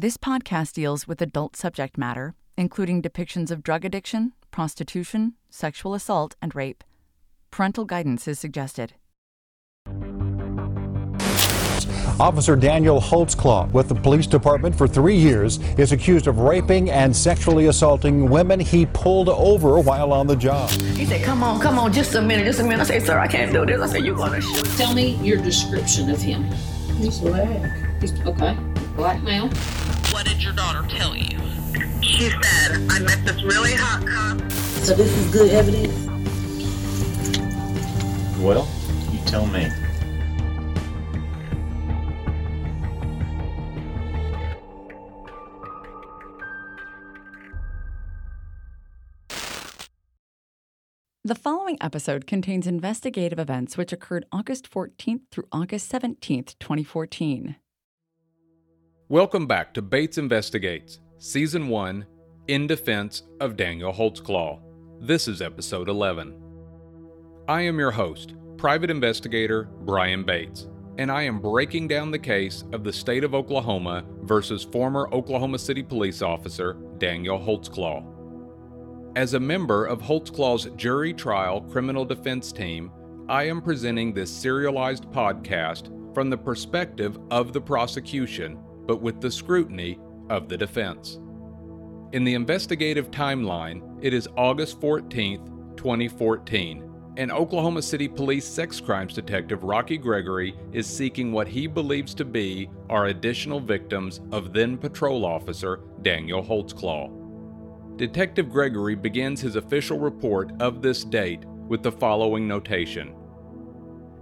This podcast deals with adult subject matter, including depictions of drug addiction, prostitution, sexual assault, and rape. Parental guidance is suggested. Officer Daniel Holtzclaw with the police department for three years is accused of raping and sexually assaulting women he pulled over while on the job. He said, Come on, come on, just a minute, just a minute. I said, Sir, I can't do this. I said, You're going to shoot. Tell me your description of him. He's black. He's okay. Black male. What did your daughter tell you? She said, I met this really hot cop. So this is good evidence? Well, you tell me. The following episode contains investigative events which occurred August 14th through August 17th, 2014. Welcome back to Bates Investigates, Season 1 In Defense of Daniel Holtzclaw. This is Episode 11. I am your host, Private Investigator Brian Bates, and I am breaking down the case of the state of Oklahoma versus former Oklahoma City police officer Daniel Holtzclaw. As a member of Holtzclaw's jury trial criminal defense team, I am presenting this serialized podcast from the perspective of the prosecution, but with the scrutiny of the defense. In the investigative timeline, it is August 14, 2014, and Oklahoma City Police sex crimes detective Rocky Gregory is seeking what he believes to be are additional victims of then patrol officer Daniel Holtzclaw. Detective Gregory begins his official report of this date with the following notation.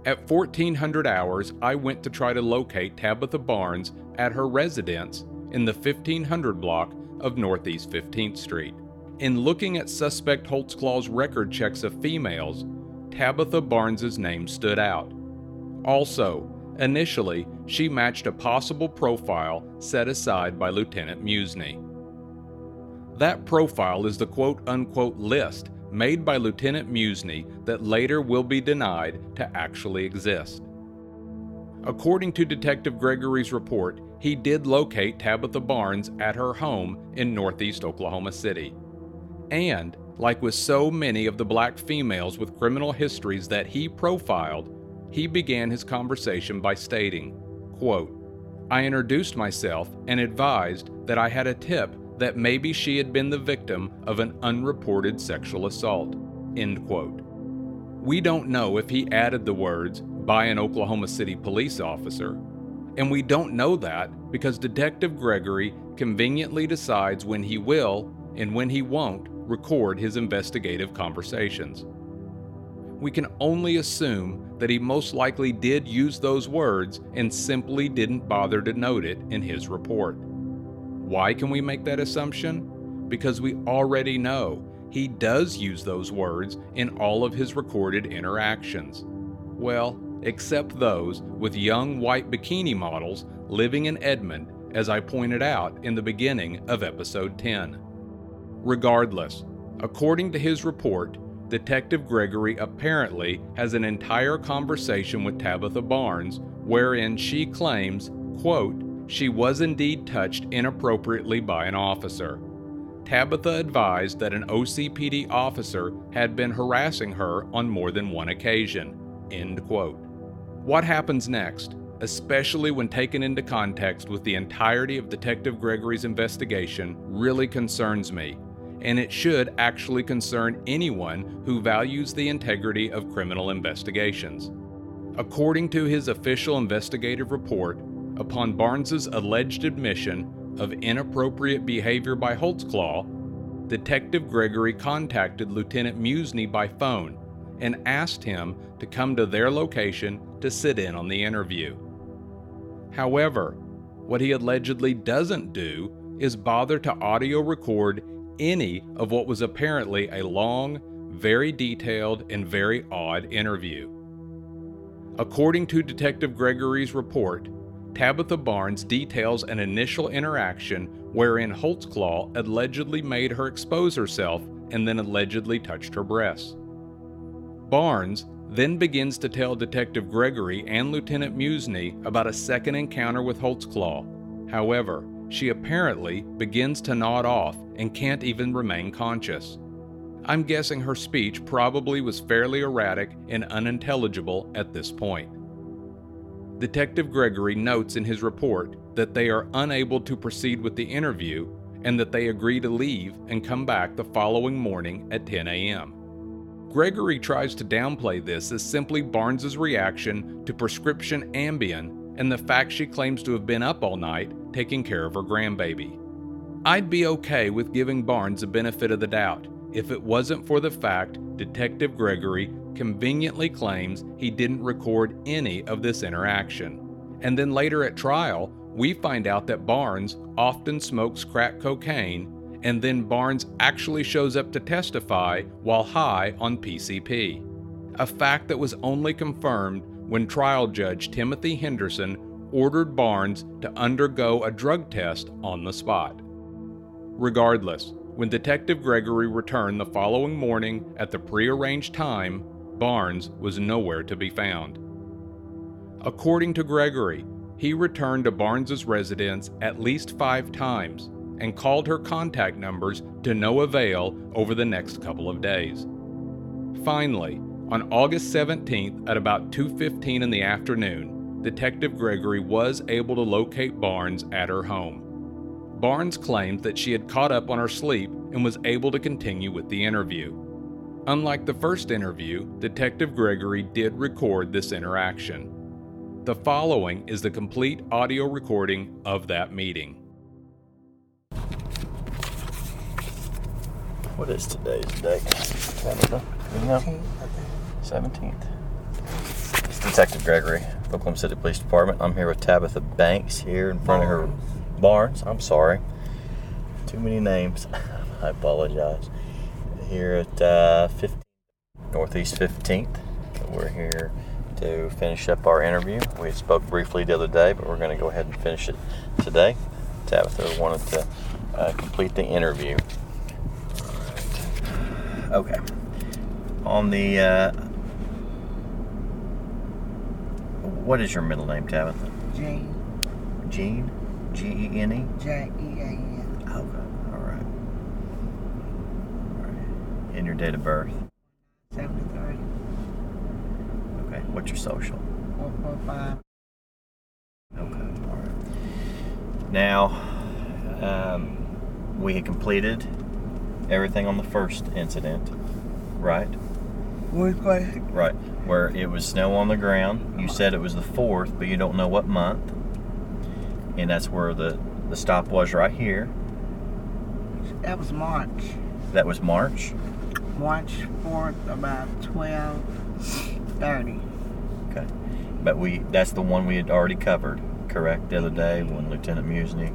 At 1400 hours, I went to try to locate Tabitha Barnes at her residence in the 1500 block of Northeast 15th Street. In looking at suspect Holtzclaw's record checks of females, Tabitha Barnes's name stood out. Also, initially, she matched a possible profile set aside by Lieutenant Muzny. That profile is the quote unquote list made by Lieutenant Muzny that later will be denied to actually exist. According to Detective Gregory's report, he did locate Tabitha Barnes at her home in northeast Oklahoma City. And, like with so many of the black females with criminal histories that he profiled, he began his conversation by stating, quote, I introduced myself and advised that I had a tip that maybe she had been the victim of an unreported sexual assault. End quote. We don't know if he added the words by an Oklahoma City police officer, and we don't know that because Detective Gregory conveniently decides when he will and when he won't record his investigative conversations. We can only assume that he most likely did use those words and simply didn't bother to note it in his report. Why can we make that assumption? Because we already know he does use those words in all of his recorded interactions. Well, except those with young white bikini models living in Edmond, as I pointed out in the beginning of episode 10. Regardless, according to his report, Detective Gregory apparently has an entire conversation with Tabitha Barnes wherein she claims, quote, she was indeed touched inappropriately by an officer. Tabitha advised that an OCPD officer had been harassing her on more than one occasion. End quote. What happens next, especially when taken into context with the entirety of Detective Gregory's investigation, really concerns me, and it should actually concern anyone who values the integrity of criminal investigations. According to his official investigative report, upon Barnes's alleged admission of inappropriate behavior by Holtzclaw, Detective Gregory contacted Lieutenant Muzny by phone and asked him to come to their location to sit in on the interview. However, what he allegedly doesn't do is bother to audio record any of what was apparently a long, very detailed, and very odd interview. According to Detective Gregory's report, Tabitha Barnes details an initial interaction wherein Holtzclaw allegedly made her expose herself and then allegedly touched her breasts. Barnes then begins to tell Detective Gregory and Lieutenant Muzny about a second encounter with Holtzclaw. However, she apparently begins to nod off and can't even remain conscious. I'm guessing her speech probably was fairly erratic and unintelligible at this point. Detective Gregory notes in his report that they are unable to proceed with the interview and that they agree to leave and come back the following morning at 10 a.m. Gregory tries to downplay this as simply Barnes's reaction to prescription Ambien and the fact she claims to have been up all night taking care of her grandbaby. I'd be okay with giving Barnes the benefit of the doubt if it wasn't for the fact Detective Gregory conveniently claims he didn't record any of this interaction. And then later at trial, we find out that Barnes often smokes crack cocaine, and then Barnes actually shows up to testify while high on PCP. A fact that was only confirmed when trial judge Timothy Henderson ordered Barnes to undergo a drug test on the spot. Regardless, when Detective Gregory returned the following morning at the prearranged time, Barnes was nowhere to be found. According to Gregory, he returned to Barnes's residence at least five times and called her contact numbers to no avail over the next couple of days. Finally, on August 17th at about 2:15 in the afternoon, Detective Gregory was able to locate Barnes at her home. Barnes claimed that she had caught up on her sleep and was able to continue with the interview. Unlike the first interview, Detective Gregory did record this interaction. The following is the complete audio recording of that meeting. What is today's date? Canada? You know? 17th. It's Detective Gregory, Oklahoma City Police Department. I'm here with Tabitha Banks here in front of her Barnes. I'm sorry. Too many names. I apologize. Here at uh, 15, Northeast 15th. We're here to finish up our interview. We spoke briefly the other day, but we're going to go ahead and finish it today. Tabitha wanted to uh, complete the interview. Okay. On the, uh, what is your middle name, Tabitha? Jane. Jean? G E N E? J E A N. Okay, all right. All right. And your date of birth? 73. Okay. What's your social? 445. Okay, all right. Now, um, we had completed everything on the first incident, right? Which way? Right. Where it was snow on the ground. You said it was the fourth, but you don't know what month. And that's where the, the stop was right here. That was March. That was March. March 4th, about 12 30. Okay. But we that's the one we had already covered, correct? The other day when Lieutenant Muzny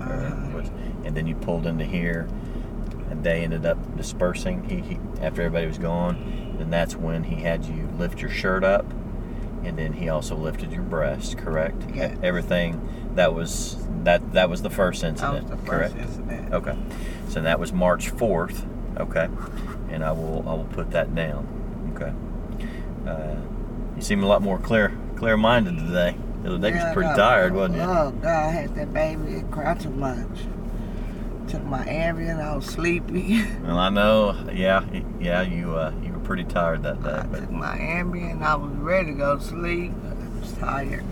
uh, Uh-huh. was and then you pulled into here they ended up dispersing he, he after everybody was gone, and that's when he had you lift your shirt up and then he also lifted your breast, correct? Yeah. Everything that was that that was the first That was incident, the first correct? incident. Okay. So that was March 4th. Okay. And I will I will put that down. Okay. Uh, you seem a lot more clear clear minded today. The other day you Yeah, was pretty no. tired, wasn't you? Oh, God, I had that baby. It cried too much. Took my Ambien. I was sleepy. Well, I know. Yeah, yeah. You uh, you were pretty tired that day, I but took my Ambien. I was ready to go to sleep. I was tired.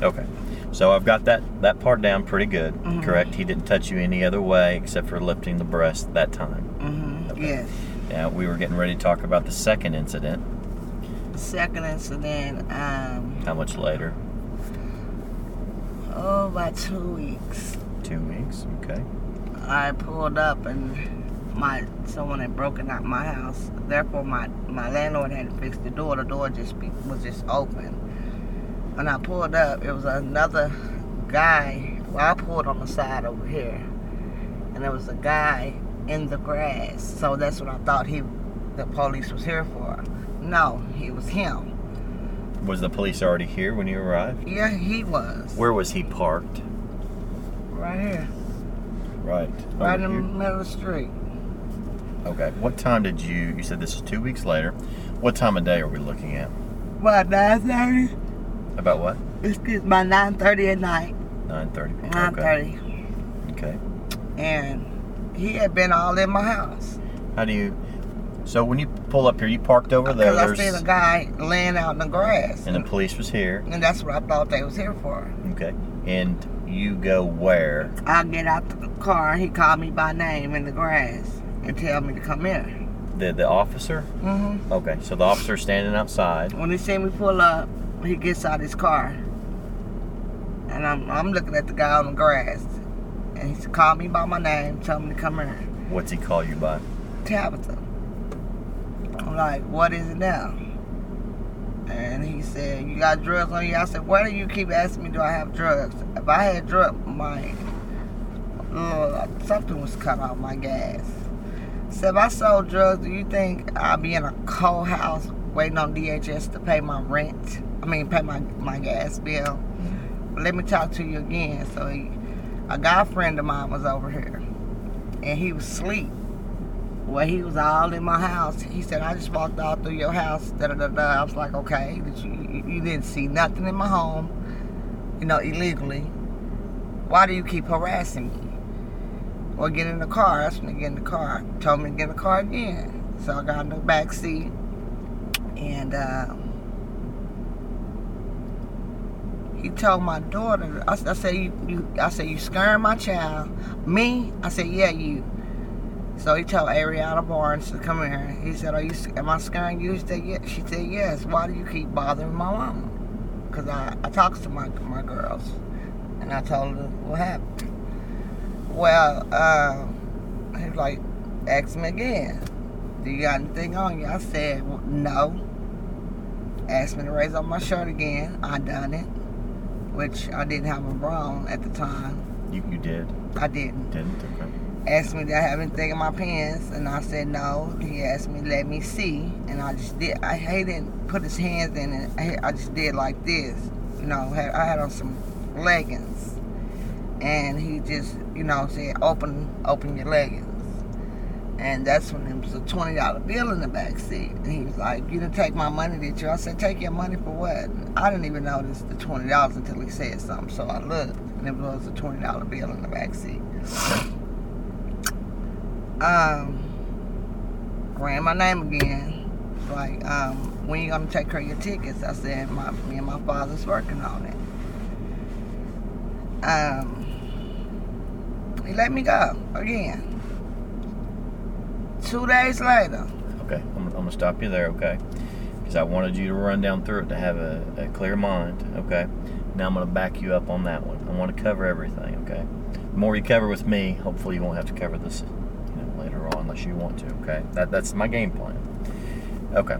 okay. So I've got that that part down pretty good. Mhm. Correct. He didn't touch you any other way except for lifting the breast that time. Mm-hmm. Okay. Yes. Now we were getting ready to talk about the second incident. The second incident, um, How much later? oh, about two weeks. Two weeks. Okay. I pulled up and my someone had broken out my house. Therefore, my my landlord had to fix the door. The door just be, was just open. When I pulled up, it was another guy. Well, I pulled on the side over here, and there was a guy in the grass. So that's what I thought he, the police was here for. No, he was him. Was the police already here when you arrived? Yeah, he was. Where was he parked? Right here, Right. Oh, right in the middle of the street. Okay. What time did you? You said this is two weeks later. What time of day are we looking at? About nine thirty. About what? It's by nine thirty at night. 9:30 p.m. nine Okay. thirty, Okay. and he had been all in my house How do you? So when you pull up here, you parked over there. I seen a guy laying out in the grass, and the police was here. and that's what I thought they was here for. Okay. And you go where? I get out the car, and he called me by name in the grass and tell me to come in. The the officer. hmm Okay. So the officer's standing outside. When he see me pull up, he gets out his car. And I'm, I'm looking at the guy on the grass. And he called me by my name, told me to come here. What's he call you by? Tabitha. I'm like, what is it now? And he said, you got drugs on you? I said, why do you keep asking me, do I have drugs? If I had drugs, my, uh, something was cut off my gas. So if I sold drugs, do you think I'd be in a cold house waiting on DHS to pay my rent? I mean, pay my, my gas bill? Let me talk to you again. So he, a guy friend of mine was over here, and he was asleep. Well, he was all in my house. He said, I just walked all through your house. Da, da, da, da. I was like, okay, you, you didn't see nothing in my home, you know, illegally. Why do you keep harassing me? Well, get in the car. That's when they get in the car. Told me to get in the car again. So I got in the back seat. And uh, he told my daughter, I, I said, you, you, I said, you scaring my child. Me? I said, yeah, you. So he told Ariana Barnes to come here. He said, "Are you? Am I scaring you?" She said, "Yeah." She said, "Yes." Why do you keep bothering my mama? Because I I talks to my my girls, and I told her what happened. Well, um, he was like, "Ask me again. Do you got anything on you?" I said, well, "No." Asked me to raise up my shirt again. I done it, which I didn't have a bra on at the time. You you did. I didn't Didn't. Asked me did I have anything in my pants, and I said no. He asked me let me see, and I just did. I he didn't put his hands in it. I, just did like this, you know. I had on some leggings, and he just, you know, said open, open your leggings, and that's when there was a twenty dollar bill in the back seat, and he was like, "You didn't take my money, did you?" I said, "Take your money for what?" I didn't even notice the twenty dollars until he said something, so I looked, and it was a twenty dollar bill in the back seat um, ran my name again. Like, um, when you gonna take care of your tickets? I said, my me and my father's working on it. Um, he let me go again. Two days later, Okay. I'm, I'm gonna stop you there. Okay. Because I wanted you to run down through it to have a, a clear mind. Okay. Now I'm gonna back you up on that one. I want to cover everything. Okay. The more you cover with me, hopefully you won't have to cover this, you know, later on unless you want to. Okay. That that's my game plan. Okay.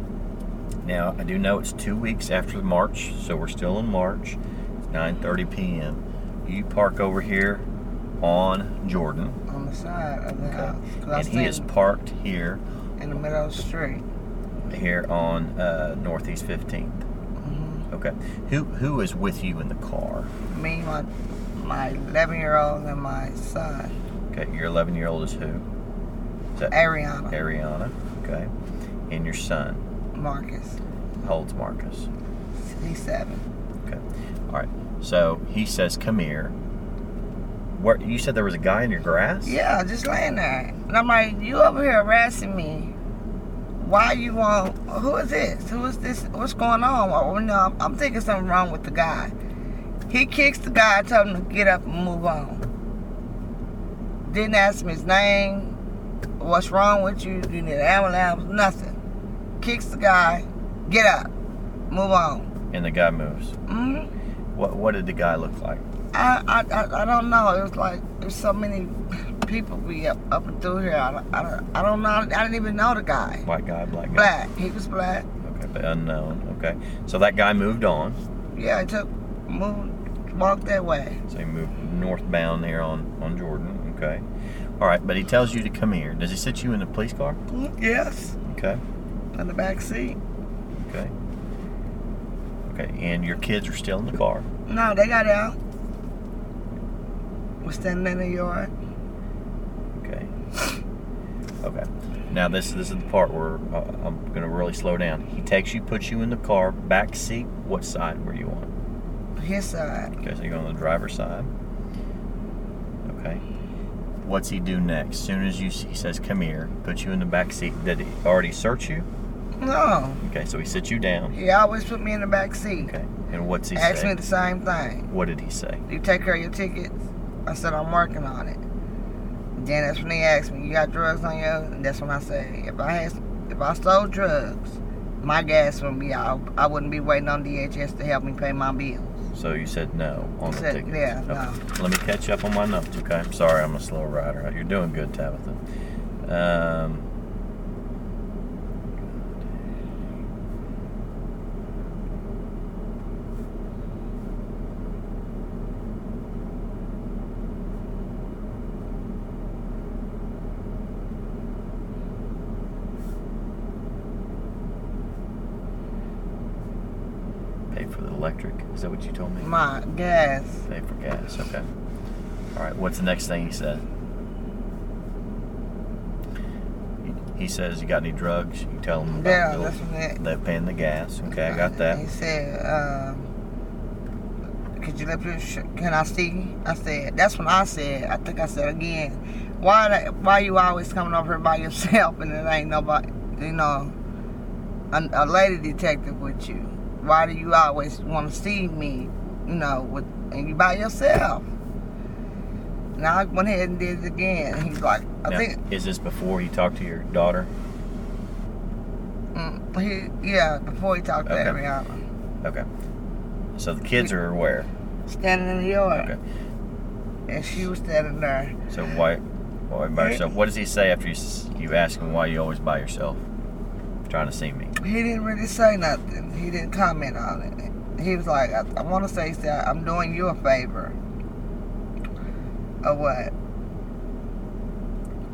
Now I do know it's two weeks after March, so we're still in March. It's 9:30 p.m. You park over here on Jordan. on the side of the Okay. house, And he is parked here, in the middle of the street. here on uh, Northeast 15th. Mm-hmm. Okay. Who who is with you in the car? Me, my my 11 year old, and my son, Okay. Your 11 year old is who? That Ariana Ariana? Okay. And your son Marcus. holds Marcus. He's seven. Okay. All right. So he says, "Come here." Where you said there was a guy in your grass? Yeah, just laying there. And I'm like, you over here harassing me. Why you want, who is this? Who is this? What's going on? Well, no, I'm, I'm thinking something wrong with the guy. He kicks the guy, told him to get up and move on. Didn't ask him his name. What's wrong with you? Do you need an ambulance? Nothing. Kicks the guy, get up, move on. And the guy moves. hmm What what did the guy look like? I, I, I, I don't know. It was like there's so many people be up, up and through here. I, don't- I, don't, I don't know. I didn't even know the guy. White guy, black guy. Black. He was black. Okay, but unknown. Okay. So that guy moved on. Yeah, he took moved, walked that way. So he moved northbound here on, on Jordan. Okay. All right, but he tells you to come here. Does he sit you in the police car? Yes, Okay. in the back seat. Okay. Okay, and your kids are still in the car. No, they got out. Was standing in the yard. Okay. Okay. Now this this is the part where uh, I'm gonna really slow down. He takes you, puts you in the car, back seat. What side were you on? his side. Okay, so you're on the driver's side. Okay. What's he do next? Soon as you he says, "Come here," put you in the back seat. Did he already search you? No, Okay, so he sits you down. he always put me in the back seat. Okay, and what's he Asked say? me the same thing. What did he say? Do you take care of your tickets? I said, I'm working on it. Then that's when he asked me, you got drugs on you? And that's when I said, if I had, if I sold drugs, my gas wouldn't be out. I wouldn't be waiting on DHS to help me pay my bills. So you said no on the Said- ticket. yeah, okay. Let me catch up on my notes. Okay, I'm sorry, I'm a slow writer. You're doing good, Tabitha. Um, pay for the electric. Is that what you told me? My gas. Pay for gas. Okay. All right. What's the next thing he said? He, says, "You got any drugs?" You tell him about Yeah, that's what they're paying the gas. Okay, I got that. He said, um, could you let me, sh- can I see? I said, that's when I said, I think I said again, why why you always coming over here by yourself and it ain't nobody, you know, a, a lady detective with you? Why do you always want to see me, you know, with, and you by yourself? And I went ahead and did it again. He's like, I Now, think, is this before he talked to your daughter? mm, he, yeah, before he talked to Okay. Ariana. Okay. So the kids are aware. Standing in the yard. Okay. And she was standing there. So why, why by yourself? What does he say after you you ask him why you always by yourself? Trying to see me. He didn't really say nothing. He didn't comment on it. He was like, I, I want to say, he I'm doing you a favor. Or what?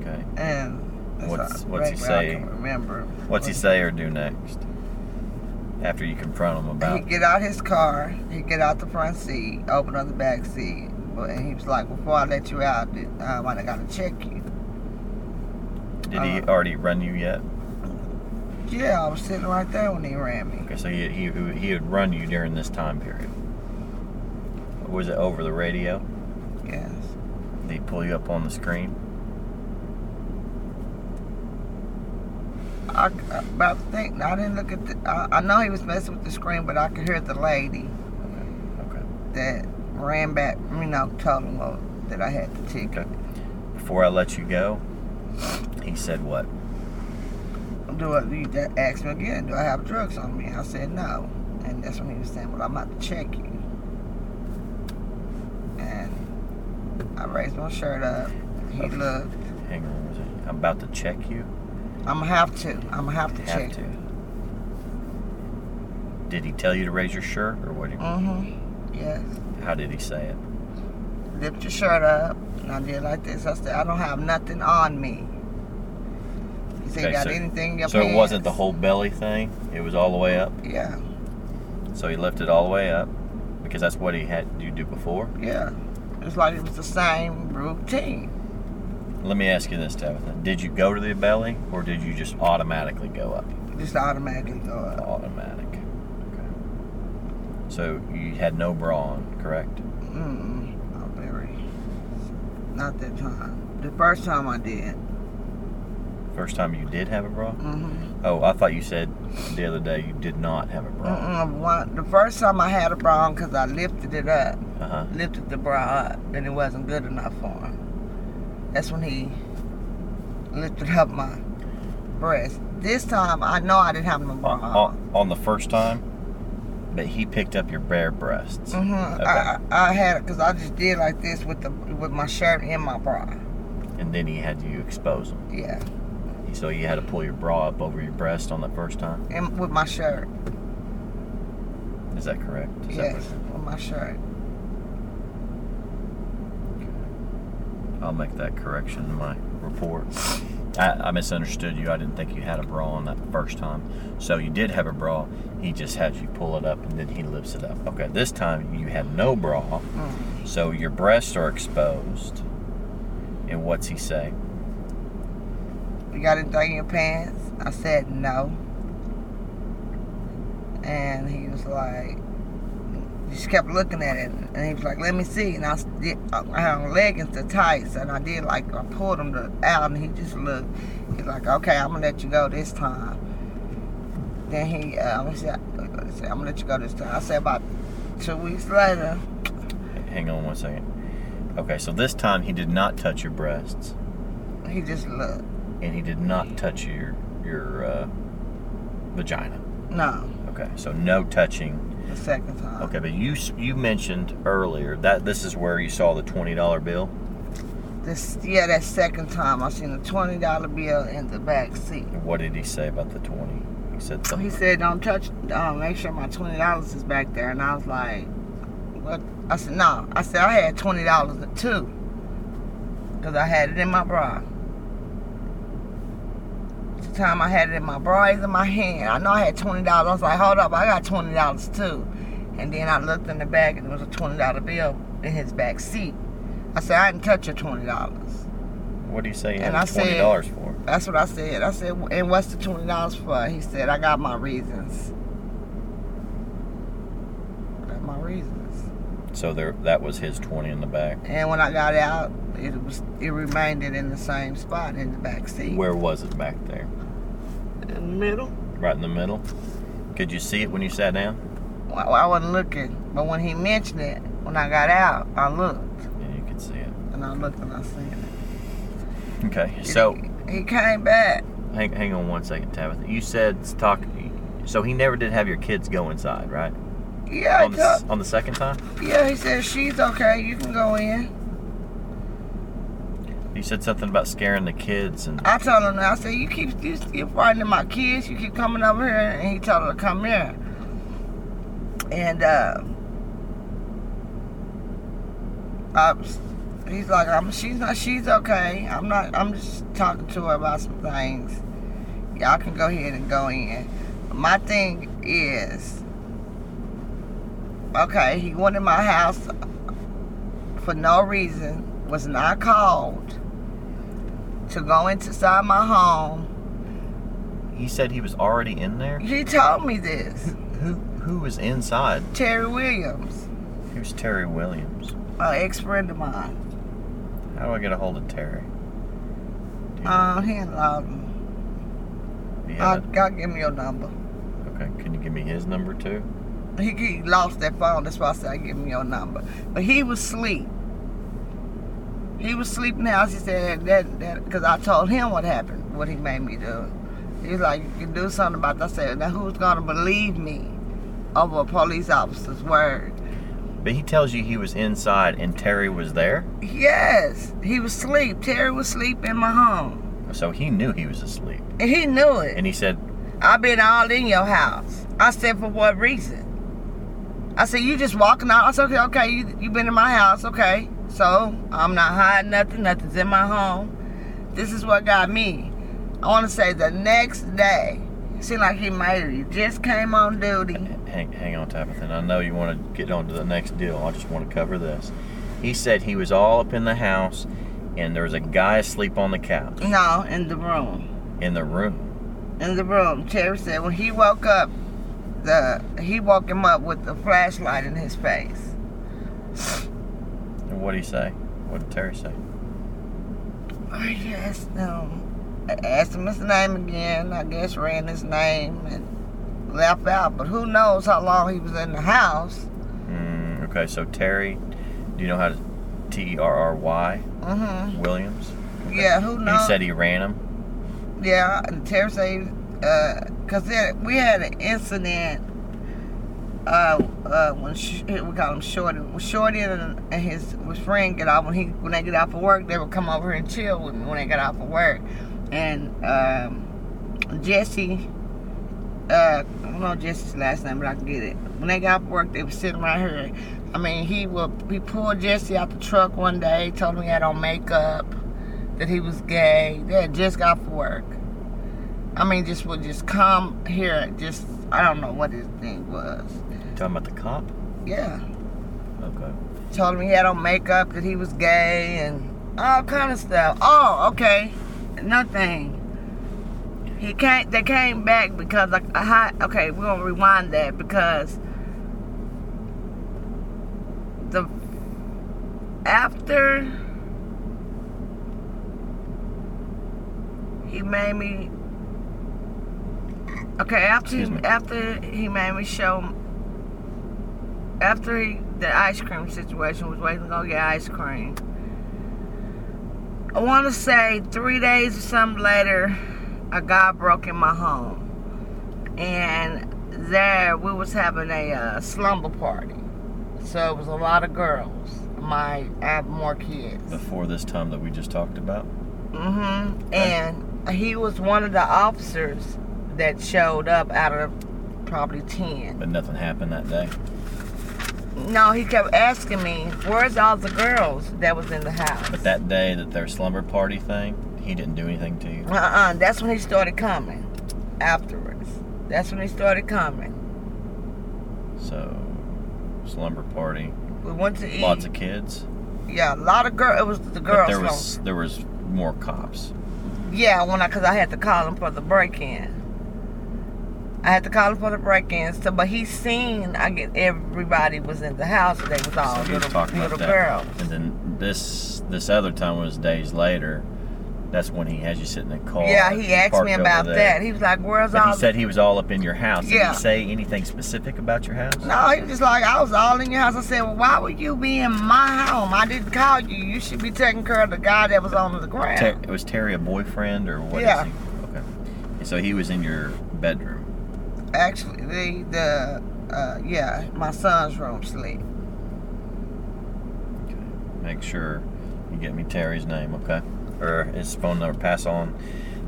Okay. And What's- what's he say? Remember. What's he say or do next? After you confront him about. He get out his car. He get out the front seat, open up the back seat. But and he was like, before I let you out, um, I got to check you. Did he uh, already run you yet? Yeah, I was sitting right there when he ran me. Okay, so he he he had run you during this time period. Was it over the radio? Yes. Did he pull you up on the screen? I, about to think I didn't look at the. I, I know he was messing with the screen, but I could hear the lady Okay. that ran back. You know, told him uh, that I had the ticket. Okay. Before I let you go, he said what? Do I? Just asked me again. Do I have drugs on me? I said no, and that's when he was saying, "Well, I'm about to check you." And I raised my shirt up. He Okay. looked. Hang on, was it? I'm about to check you. I'm gonna have to. I'm gonna have to Have check to. you. Did he tell you to raise your shirt, or what? Mm-hmm. Yes. How did he say it? Lift your shirt up. And I did like this. I said, I don't have nothing on me. Okay, got so- anything in your So it wasn't the whole belly thing. It was all the way up. Yeah, So he lifted all the way up because that's what he had you do before. yeah. It's like it was the same routine. Let me ask you this, Tabitha: Did you go to the belly, or did you just automatically go up? Just automatically go up. Automatic. Okay. So you had no bra on, correct? Mm-mm. Not very. Not that time. The first time I did. First time you did have a bra? Mm-hmm. Oh, I thought you said the other day you did not have a bra. One, the first time I had a bra on because I lifted it up. Uh huh. Lifted the bra up. And it wasn't good enough for him. That's when he lifted up my breast. This time, I know I didn't have no bra On, on. on, the first time, but he picked up your bare breasts. hmm Okay. I, I I had it because I just did like this with the with my shirt and my bra. And then he had you expose them. Yeah, So you had to pull your bra up over your breast on the first time. and with my shirt. Is that correct? Is that Yes, with my shirt. Okay. I'll make that correction in my report. I, I misunderstood you. I didn't think you had a bra on that first time. So you did have a bra. He just had you pull it up and then he lifts it up. Okay, this time you had no bra. Mm. So your breasts are exposed. And what's he say? You got anything in your pants? I said no. And he was like, just kept looking at it, and he was like, "Let me see." And I, did, I had leggings to tights, and I did like I pulled him to, out, and he just looked. He's like, "Okay, I'm gonna let you go this time." Then he, uh, he said, he said, "I'm gonna let you go this time." I said about two weeks later, Hang on one second. Okay, so this time he did not touch your breasts, he just looked. And he did not touch your your uh, vagina. No, Okay, so no touching. the second time. Okay, but you you mentioned earlier that this is where you saw the twenty dollar bill. This yeah, that second time I seen the twenty dollar bill in the back seat. What did he say about the twenty? He said He said, "Don't touch. Uh, make sure my twenty dollars is back there." And I was like, "What?" I said, "No." I said, "I had twenty dollars too, because I had it in my bra." The time I had it in my bra, in my hand. I know I had twenty dollars. I was like, "Hold up, I got twenty dollars too." And then I looked in the bag, and there was a twenty dollar bill in his back seat. I said, "I didn't touch your twenty dollars." What do you say? And I twenty said- dollars for? That's what I said. I said, and what's the twenty dollars for? He said, I got my reasons. I got my reasons. So there, that was his twenty in the back. And when I got out, it was it remained in the same spot in the back seat. Where was it back there? In the middle. Right in the middle. Could you see it when you sat down? Well, I wasn't looking, but when he mentioned it, when I got out, I looked Yeah, you could see it. and I looked and I seen it. Okay, so he came back. hang, hang on one second, Tabitha. You said talk. So he never did have your kids go inside, right? Yeah, on, the, on the second time, yeah. He said she's okay. You can go in. You said something about scaring the kids, and I told him, I said, you keep you keep frightening my kids. You keep coming over here, and he told her to come here. And uh, I he's like, I'm, she's not, she's okay. I'm not. I'm just talking to her about some things. Y'all can go ahead and go in. My thing is, okay, he went in my house for no reason. Was not called to go inside my home. he said he was already in there. He told me this. Who who was inside? Terry Williams, Who's Terry Williams? an ex friend of mine. How do I get a hold of Terry? Know? Uh, he in Loudon. Do you I'll, give me your number. Okay, can you give me his number too? He, he lost that phone. That's why I said I give him your number. But he was asleep. He was sleeping house. He said that that because I told him what happened, what he made me do. He was like, "You can do something about that." I said, "Now who's gonna believe me over a police officer's word?" But he tells you he was inside and Terry was there, Yes, he was asleep. Terry was asleep in my home, so he knew he was asleep. and he knew it. And he said, I've been all in your house. I said, for what reason? I said, you just walking out. I said, okay, okay, you, you been in my house, okay. So, I'm not hiding nothing. Nothing's in my home. This is what got me. I want to say the next day, seemed like he made it. He just came on duty. hang, hang on, Tabitha. And I know you want to get on to the next deal. I just want to cover this. He said he was all up in the house and there was a guy asleep on the couch No, in the room. in the room. In the room. Terry said when he woke up, the he woke him up with the flashlight in his face. And what did he say? What did Terry say? I guess um, I asked him his name again. I guess ran his name and left out. But who knows how long he was in the house? Mm, okay, so Terry, do you know how to T E R R Y Mm-hmm. Williams? Yeah, who knows? he said he ran him. yeah, and Terry said, uh, cause then we had an incident. Uh, uh, when we call him Shorty, when Shorty and, and his, his friend get off when he when they get off of work, they would come over and chill with me when they got off of work, and um, Jesse, uh, I don't know Jesse's last name, but I can get it. When they got off work, they were sitting right here. I mean, he will he pulled Jesse out the truck one day, told him he had on makeup, that he was gay. They had just got off work. I mean, just would just come here, just I don't know what his thing was. Talking about the cop? Yeah, Okay. told him he had on makeup, that he was gay, and all kind of stuff. Oh, okay, nothing. He came. They came back because like I had. Okay, we're gonna rewind that because the after he made me okay after he, after he made me show after he, the ice cream situation was waiting to go get ice cream i want to say three days or something later a guy broke in my home and there we was having a uh, slumber party so it was a lot of girls my i have more kids Before this time that we just talked about. Mm-hmm. And he was one of the officers that showed up out of probably ten. But nothing happened that day. No, he kept asking me, "Where's all the girls that was in the house?" But that day that their slumber party thing, he didn't do anything to you. Uh-uh. That's when he started coming. Afterwards, that's when he started coming. So, slumber party, We went to eat. lots of kids. yeah, a lot of girls. It was the But girls. there so- was there was more cops. Yeah, when I, cause I had to call him for the break-in. I had to call him for the break-in. So, but he seen I get everybody was in the house. They was all So little, little about that. girls. And then this this other time was days later. That's when he had you sit in the car. Yeah, he asked me about that. He was like, "Where's But all?" he said he was all up in your house. Yeah. Did he say anything specific about your house? no, he was just like, "I was all in your house." I said, "Well, why would you be in my home? I didn't call you. You should be taking care of the guy that was on the ground." Ter- was Terry a boyfriend or what? is Yeah. he? Okay. And so he was in your bedroom. Actually, the the uh, yeah, my son's room sleep. Okay. Make sure you get me Terry's name, okay? Or his phone number. Pass on.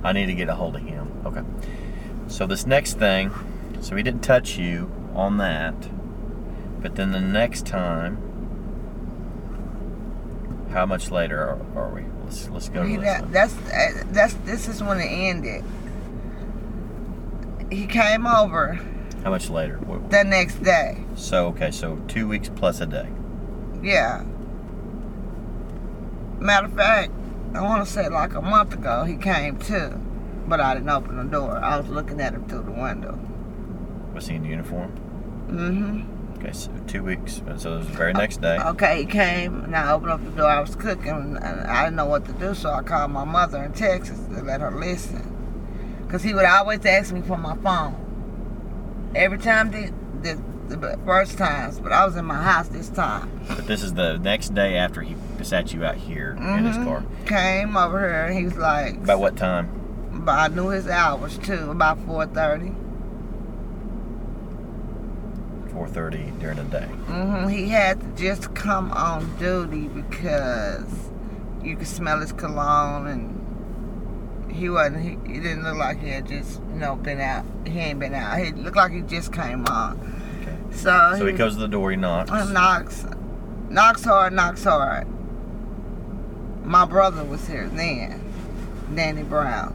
I need to get a hold of him. Okay. So this next thing, so he didn't touch you on that, but then the next time, how much later are, are we? Let's let's go that, that's uh, that's this is when it ended. He came over How much later? What- the next day. So okay, so two weeks plus a day. Yeah. Matter of fact, I want to say like a month ago he came too, but I didn't open the door. I was looking at him through the window. Was he in uniform? Mm-hmm. Okay, so two weeks. So it was the very next day. Okay, he came and I opened up the door. I was cooking and I didn't know what to do, so I called my mother in Texas to let her listen. Cause he would always ask me for my phone. Every time the the, the first times, but I was in my house this time. But this is the next day after he sat you out here in his Mhm. car. Came over here and he was like, About what time? but I knew his hours too, about four thirty. 4:30 during the day. Mm-hmm. He had to just come on duty because you could smell his cologne and he wasn't. He, he didn't look like he had just you know been out. He ain't been out. He looked like he just came on. Okay. So, So he goes to the door. He knocks. knocks, knocks hard, knocks hard. My brother was here then, Danny Brown.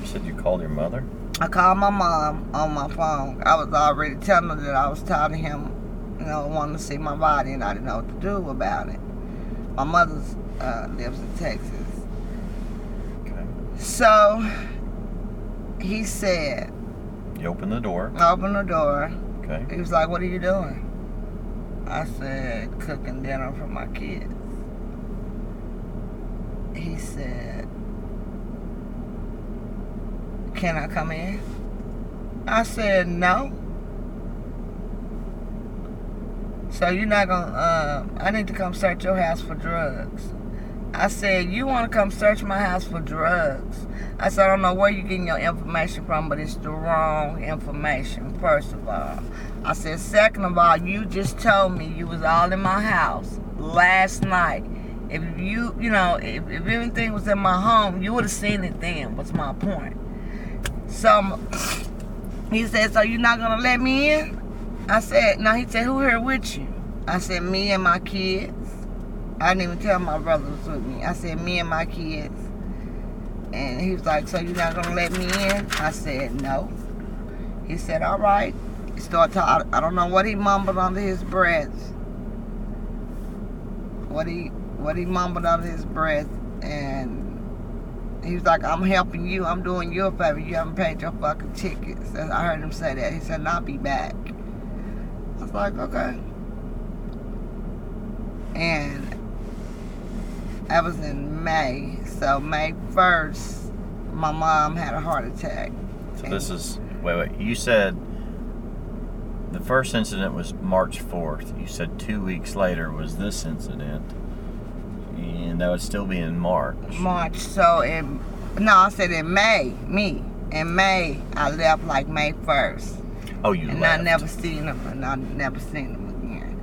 You said you called your mother. I called my mom on my phone. I was already telling her that I was tired of him, you know, wanting to see my body, and I didn't know what to do about it. My mother uh, lives in Texas. So he said, You open the door. I opened the door. Okay. He was like, What are you doing? I said, Cooking dinner for my kids. He said, Can I come in? I said, No. So you're not gonna, uh, I need to come search your house for drugs. I said, You wanna come search my house for drugs? I said, I don't know where you're getting your information from, but it's the wrong information, first of all. I said, second of all, you just told me you was all in my house last night. If you, you know, if, if anything was in my home, you would have seen it then, was my point. So he said, so you're not going to let me in? I said, no. He said, who here with you? I said, me and my kids. I didn't even tell my brother was with me. I said, me and my kids. And he was like, so you're not going to let me in? I said, no. He said, all right. He started talking. I don't know what he mumbled under his breath. What he what he mumbled under his breath. And he was like, I'm helping you. I'm doing you a favor. You haven't paid your fucking tickets. And I heard him say that. He said, I'll be back. I was like, okay. and that was in May. So May first, my mom had a heart attack. So this is wait wait. You said the first incident was March fourth. You said two weeks later was this incident, and that would still be in March. March. So in no, I said in May. Me in May, I left like May first, Oh, you and left. I never seen him, and I never seen him again.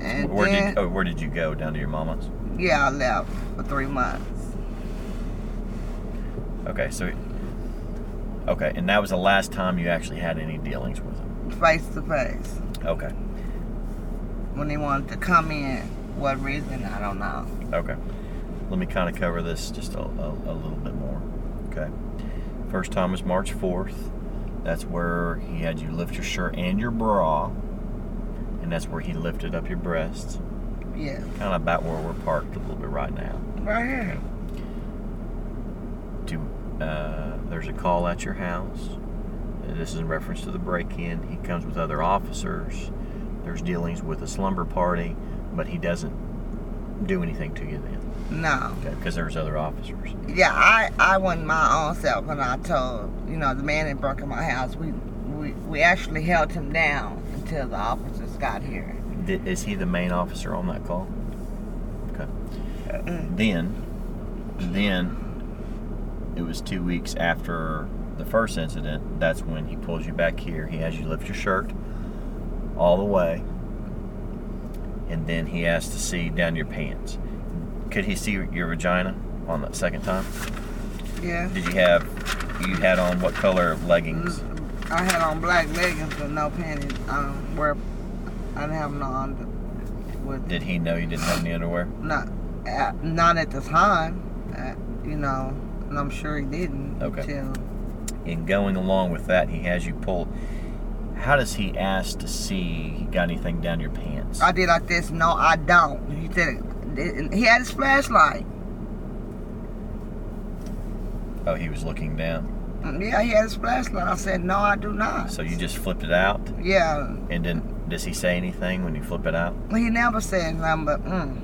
And Where then, did oh, where did you go? Down to your mama's. Yeah, I left for three months. Okay, so okay, and that was the last time you actually had any dealings with him. face to face. Okay, When he wanted to come in, what reason I don't know. okay. Let me kind of cover this just a, a, a little bit more. Okay, first time was March fourth. That's where he had you lift your shirt and your bra, and that's where he lifted up your breasts. Yeah, Kind of about where we're parked a little bit right now. right here. to uh, there's a call at your house. This is in reference to the break-in. He comes with other officers. There's dealings with a slumber party, but he doesn't do anything to you then, No. okay? Because there's other officers. Yeah, I I went my own self and I told you know the man that broke in my house. We we we actually held him down until the officers got here. Is he the main officer on that call? Okay. Then, then it was two weeks after the first incident. That's when he pulls you back here. He has you lift your shirt all the way, and then he has to see down your pants. Could he see your vagina on that second time? Yeah. Did you have you had on what color leggings? I had on black leggings with no panties. Um, where I didn't have no under. With Did he know you didn't have any underwear? not at, not at the time. Uh, you know, and I'm sure he didn't Okay. until And going along with that, he has you pull. How does he ask to see you got anything down your pants? I did like this. No, I don't. He said he had his flashlight. Oh, he was looking down. Mm, Yeah, he had his flashlight. I said, no, I do not. So you just flipped it out, Yeah, and then does he say anything when you flip it out? Well he never said nothing, but mm,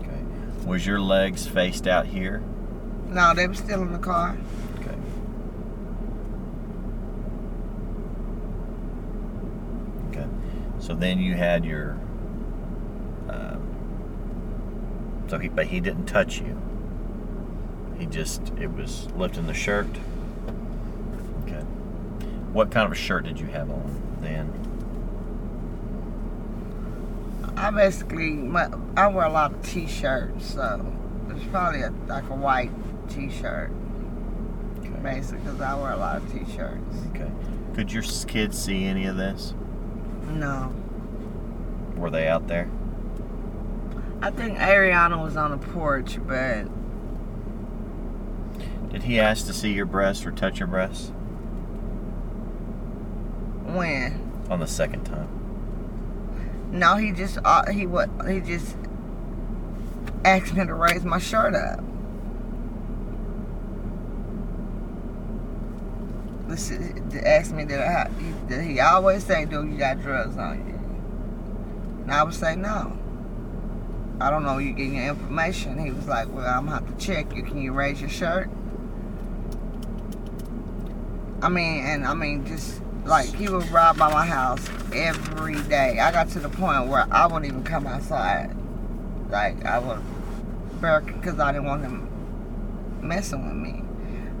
Okay. Was your legs faced out here? no, they were still in the car. Okay. Okay. So then you had your. Um, so he, but he didn't touch you. He just it was lifting the shirt. What kind of a shirt did you have on then? I basically, my, I wear a lot of t-shirts, so it's probably a, like a white t-shirt, Okay. basically, because I wear a lot of t-shirts. Okay. Could your kids see any of this? No, Were they out there? I think Ariana was on the porch, but Did he ask to see your breasts or touch your breast when? on the second time? No, he just, uh, he what, he just asked me to raise my shirt up. This is, to ask me that I, he, that he always say, "Do you got drugs on you?" And I would say no. I don't know. You getting your information? He was like, "Well, I'm gonna have to check you. Can you raise your shirt?" I mean, and I mean, just like he would ride by my house every day. I got to the point where I wouldn't even come outside. Like I would bark because I didn't want him messing with me.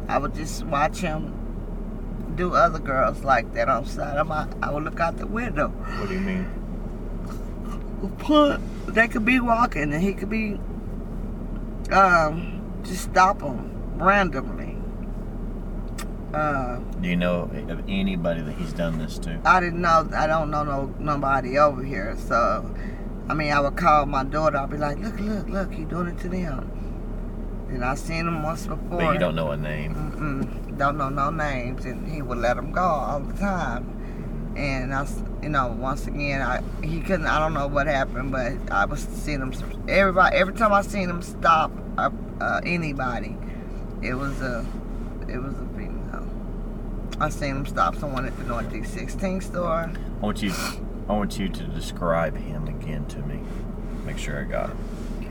I would just watch him do other girls like that outside. of my, I would look out the window. What do you mean? Put they could be walking and he could be um just stop them randomly. Uh, Do you know of anybody that he's done this to? I didn't know. I don't know no nobody over here. So, I mean, I would call my daughter. I'd be like, "Look, look, look! He doing it to them." And I seen him once before. But you don't know a name. Mm-mm, don't know no names, and he would let them go all the time. And I, you know, once again, I he couldn't. I don't know what happened, but I was seeing him. Everybody, every time I seen him stop uh, uh, anybody, it was a, it was a I seen him stop someone at the Northeast 16 store. I want you, I I want you to describe him again to me. Make sure I got him.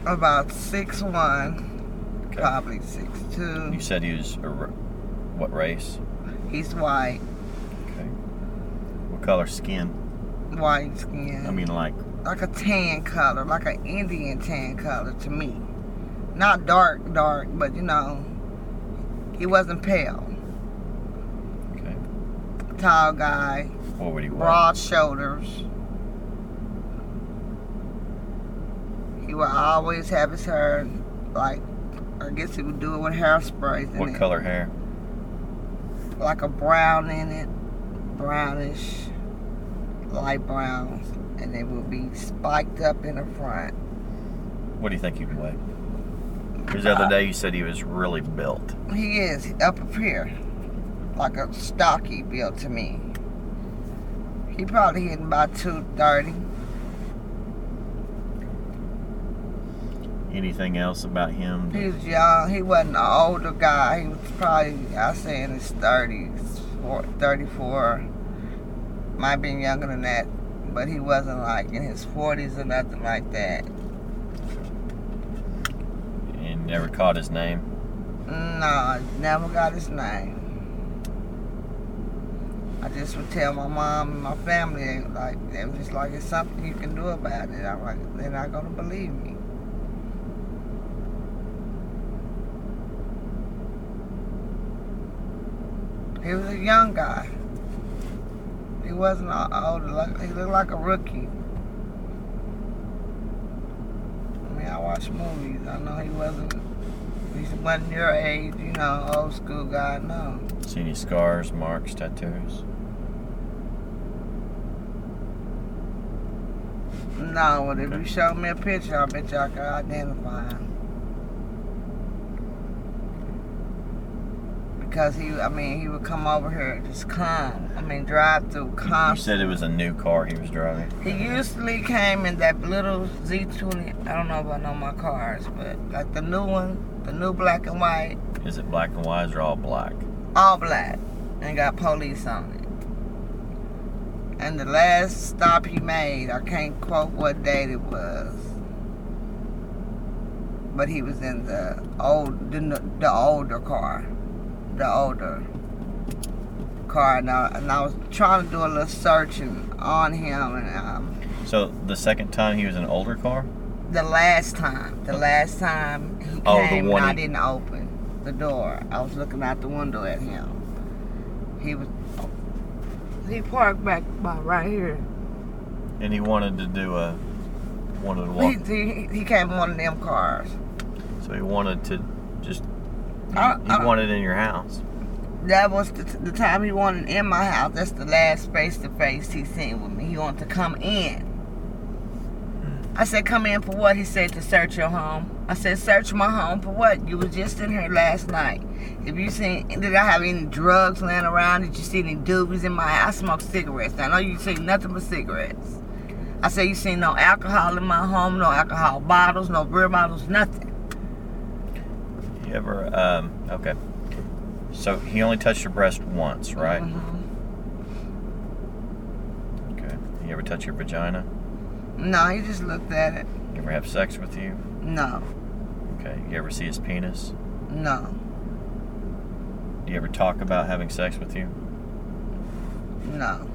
About six one, Okay. probably six two. You said he was a, what race? He's white, Okay. What color skin? white skin. I mean, like, like a tan color, like an Indian tan color to me. Not dark, dark, but you know, he wasn't pale. Tall guy, would he wear? broad shoulders. He would always have his hair like, I guess he would do it with hairspray in What it, color hair? like a brown in it, brownish, light browns, and they would be spiked up in the front. What do you think he'd weigh? Because the other uh, day you said he was really built. He is up up here, like a stocky build to me. He probably hitting about two thirty. Anything else about him? He was young. He wasn't an older guy. He was probably I say in his thirties, 34. Might be younger than that, but he wasn't like in his forties or nothing like that. And never caught his name? No, never got his name. I just would tell my mom and my family, like, it was just like, it's something you can do about it. I'm like, they're not going to believe me. He was a young guy. He wasn't older. He looked like a rookie. I mean, I watch movies. I know he wasn't he wasn't your age, you know, old school guy, no. See any scars, marks, tattoos? No, but if you show me a picture, I bet y'all can identify him. Because he, I mean, he would come over here, just come. I mean, drive through You said it was a new car he was driving. He usually came in that little Z20. I don't know if I know my cars, but like the new one, the new black and white, Is it black and white or all black? all black, and got police on it. And the last stop he made, I can't quote what date it was, but he was in the old, the, the older car, the older car, and I, and I was trying to do a little searching on him, and um, So the second time he was in an older car? the last time, the last time he Oh, the came, one and I he- didn't open the door. I was looking out the window at him. He was. He parked back by right here. And he wanted to do a wanted to He, walk. he, he came in one of them cars. So he wanted to just I- he I- wanted in your house. That was the, the time he wanted in my house. That's the last face to face he seen with me. He wanted to come in. I said, come in for what? He said, to search your home. I said, search my home for what? You was just in here last night. If you seen, did I have any drugs laying around? Did you see any doobies in my I smoke cigarettes. I know you see nothing but cigarettes. I said, you seen no alcohol in my home, no alcohol bottles, no beer bottles, nothing. You ever um okay. So he only touched your breast once, right? Mm-hmm. Okay. You ever touch your vagina? No, he just looked at it. You ever have sex with you? No, Okay. You ever see his penis? no, Do you ever talk about having sex with you? no.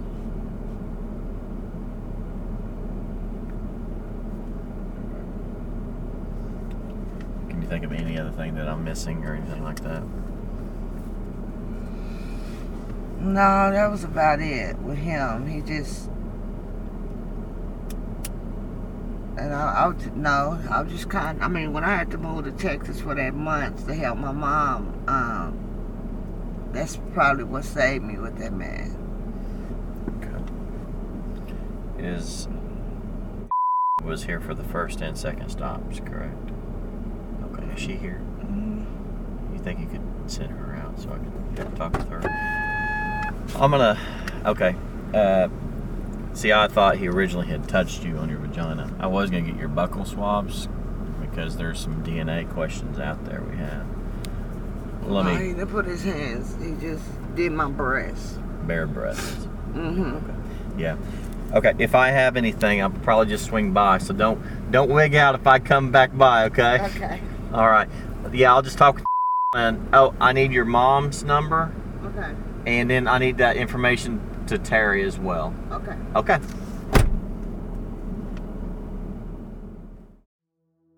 Can you think of any other thing that I'm missing or anything like that? No, that was about it with him. He just. And I, I was, no, I was just kind I mean, when I had to move to Texas for that month to help my mom, um, that's probably what saved me with that man. Okay. Is was here for the first and second stops, correct? Okay. Is she here? You think you could send her out so I can talk with her? I'm gonna. Okay. Uh, see, I thought he originally had touched you on your vagina. I was gonna get your buccal swabs because there's some DNA questions out there we have. Let me he didn't put his hands. He just did my breast. bare breasts. Mm-hmm. Yeah. Okay, if I have anything, I'll probably just swing by. So don't don't wig out if I come back by. Okay. Okay. All right. Yeah, I'll just talk. with And oh, I need your mom's number, Okay. and then I need that information to Terry as well. Okay. Okay.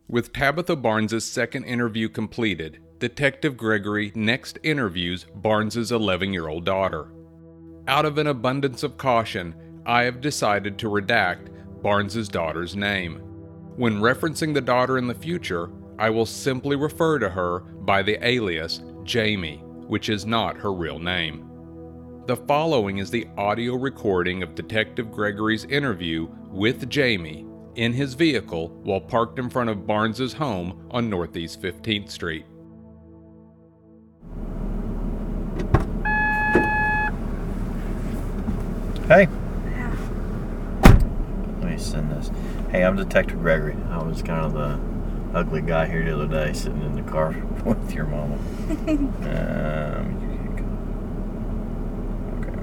With Tabitha Barnes's second interview completed, Detective Gregory next interviews Barnes's 11-year-old daughter. Out of an abundance of caution, I have decided to redact Barnes's daughter's name. When referencing the daughter in the future, I will simply refer to her by the alias Jamie, which is not her real name. The following is the audio recording of Detective Gregory's interview with Jamie in his vehicle while parked in front of Barnes's home on Northeast 15th Street. Hey. Let me send this. Hey, I'm Detective Gregory. I was kind of the ugly guy here the other day, sitting in the car with your mama. um, you can go. Okay.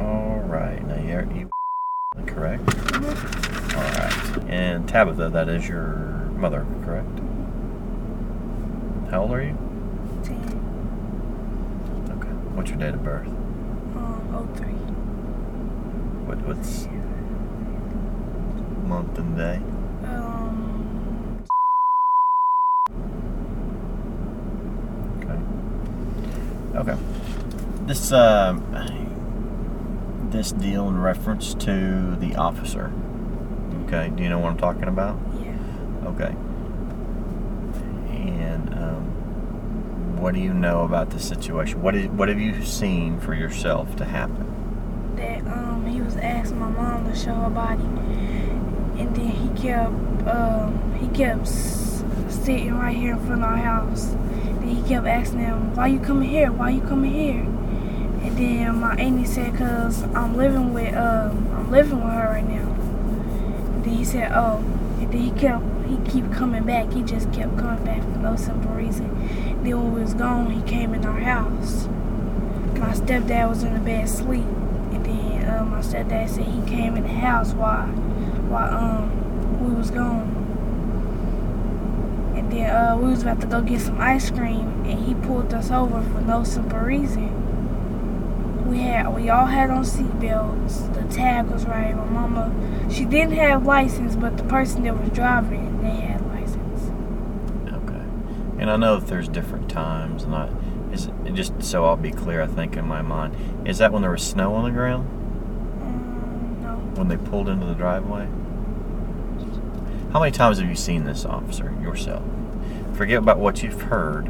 All right. Now you're you correct. All right. And Tabitha, that is your mother, correct? How old are you? Ten. Okay. What's your date of birth? Um, 03. What, what's month and day? Um, Okay. Okay. This uh, this deal in reference to the officer. Okay. Do you know what I'm talking about? yeah. Okay. And um, what do you know about the situation? What is, what have you seen for yourself to happen? That, um, he was asking my mom to show her body. And then he kept, um, he kept sitting right here in front of our house. Then he kept asking him, why you coming here? Why you coming here? And then my auntie said, cause I'm living with, um, I'm living with her right now. And then he said, oh. And then he kept, he keep coming back. He just kept coming back for no simple reason. Then when we was gone, he came in our house. My stepdad was in the bed asleep. And then uh, my stepdad said he came in the house while, while um, we was gone. And then uh, we was about to go get some ice cream, and he pulled us over for no simple reason. We had, we all had on seatbelts. The tag was right. My mama, she didn't have license, but the person that was driving, they had license. Okay. And I know that there's different times, and I is it just so I'll be clear. I think in my mind, is that when there was snow on the ground Um, no, when they pulled into the driveway? How many times have you seen this officer yourself? Forget about what you've heard.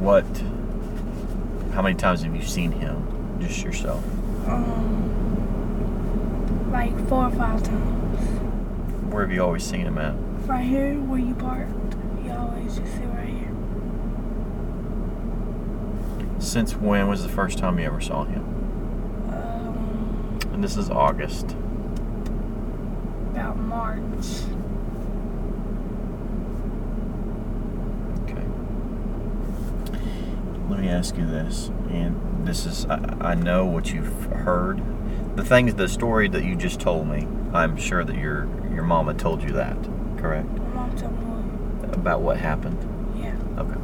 What? How many times have you seen him, just yourself? um, like four or five times. Where have you always seen him at? Right here, where you parked, you always just sit right here. Since when was the first time you ever saw him? Um, And this is August. about March. Okay. Let me ask you this, and this is I, I know what you've heard. The things, the story that you just told me, I'm sure that your your mama told you that, correct? My mom told me. About what happened. Yeah. Okay.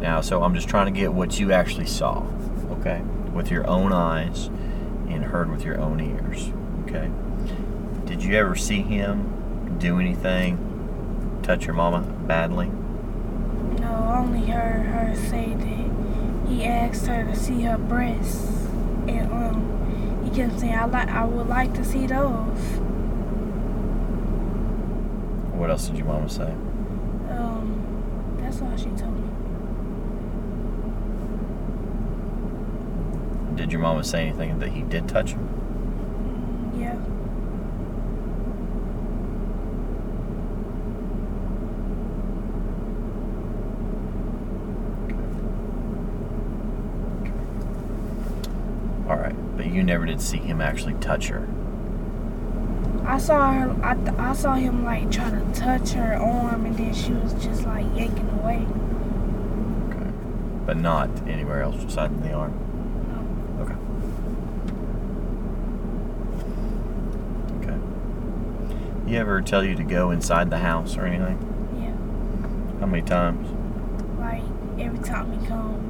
Now, so I'm just trying to get what you actually saw, okay, with your own eyes and heard with your own ears, okay. Did you ever see him do anything, touch your mama badly? No, only heard her say that he asked her to see her breasts, and um, he kept saying, "I like, I would like to see those." What else did your mama say? Um, that's all she told me. Did your mama say anything that he did touch him? you never did see him actually touch her. I saw her. I, th- I saw him like try to touch her arm, and then she was just like yanking away. Okay, but not anywhere else, just in the arm. No. Okay. Okay. He ever tell you to go inside the house or anything? Yeah. How many times? Like every time he comes.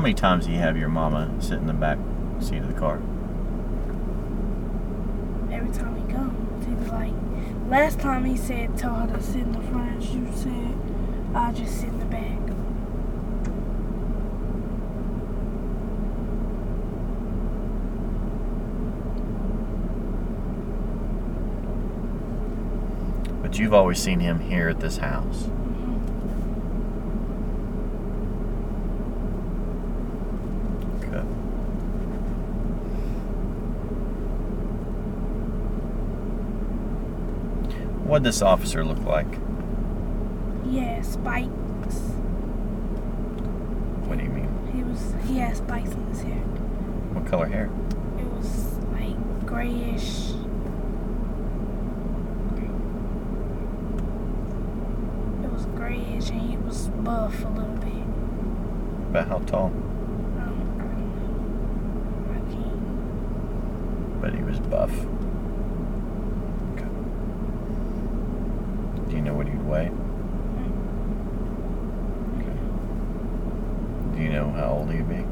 Many times do you have your mama sit in the back seat of the car? Every time he comes, he be like, last time he said, tell her to sit in the front. She said, I'll just sit in the back. But you've always seen him here at this house. Okay. What'd this officer look like? Yeah, spikes. What do you mean? He was he had spikes in his hair. What color hair? It was like grayish. It was grayish and he was buff a little bit. About how tall? Um, I can't. But he was buff. Okay. Do you know what he'd weigh? Okay. Do you know how old he'd be?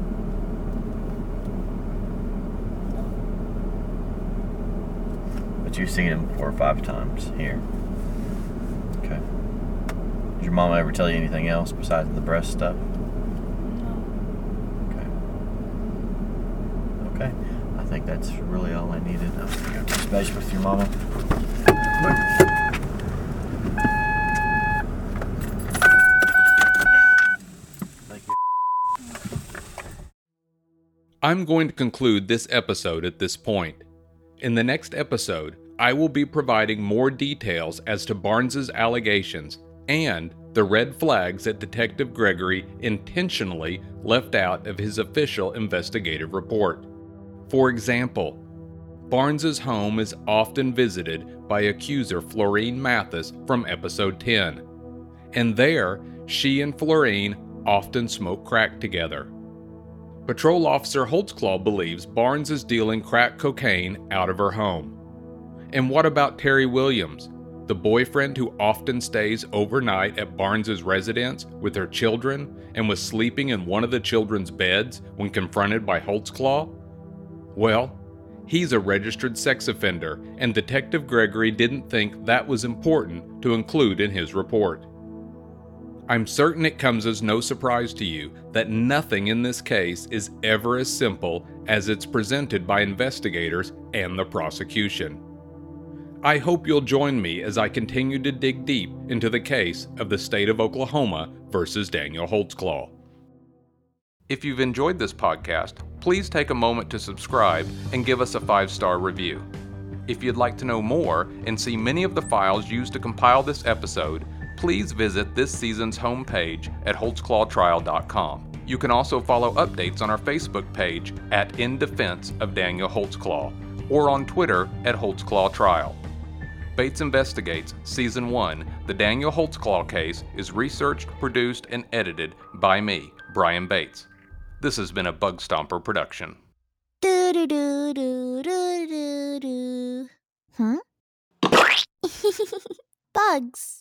But you've seen him four or five times here. Okay. Did your mama ever tell you anything else besides the breast stuff? No. Okay. Okay. I think that's really all I needed. I'm gonna go touch base with your mama. Thank you. I'm going to conclude this episode at this point. In the next episode, I will be providing more details as to Barnes's allegations and the red flags that Detective Gregory intentionally left out of his official investigative report. For example, Barnes's home is often visited by accuser Florine Mathis from episode 10. And there, she and Florine often smoke crack together. Patrol Officer Holtzclaw believes Barnes is dealing crack cocaine out of her home. And what about Terry Williams, the boyfriend who often stays overnight at Barnes's residence with her children and was sleeping in one of the children's beds when confronted by Holtzclaw? Well, he's a registered sex offender, and Detective Gregory didn't think that was important to include in his report. I'm certain it comes as no surprise to you that nothing in this case is ever as simple as it's presented by investigators and the prosecution. I hope you'll join me as I continue to dig deep into the case of the state of Oklahoma versus Daniel Holtzclaw. If you've enjoyed this podcast, please take a moment to subscribe and give us a five star review. If you'd like to know more and see many of the files used to compile this episode, please visit this season's homepage at holtzclawtrial.com. You can also follow updates on our Facebook page at In Defense of Daniel Holtzclaw or on Twitter at Holtzclaw Trial. Bates Investigates Season 1 The Daniel Holtzclaw Case is researched, produced, and edited by me, Brian Bates. This has been a Bug Stomper production. Huh? Bugs.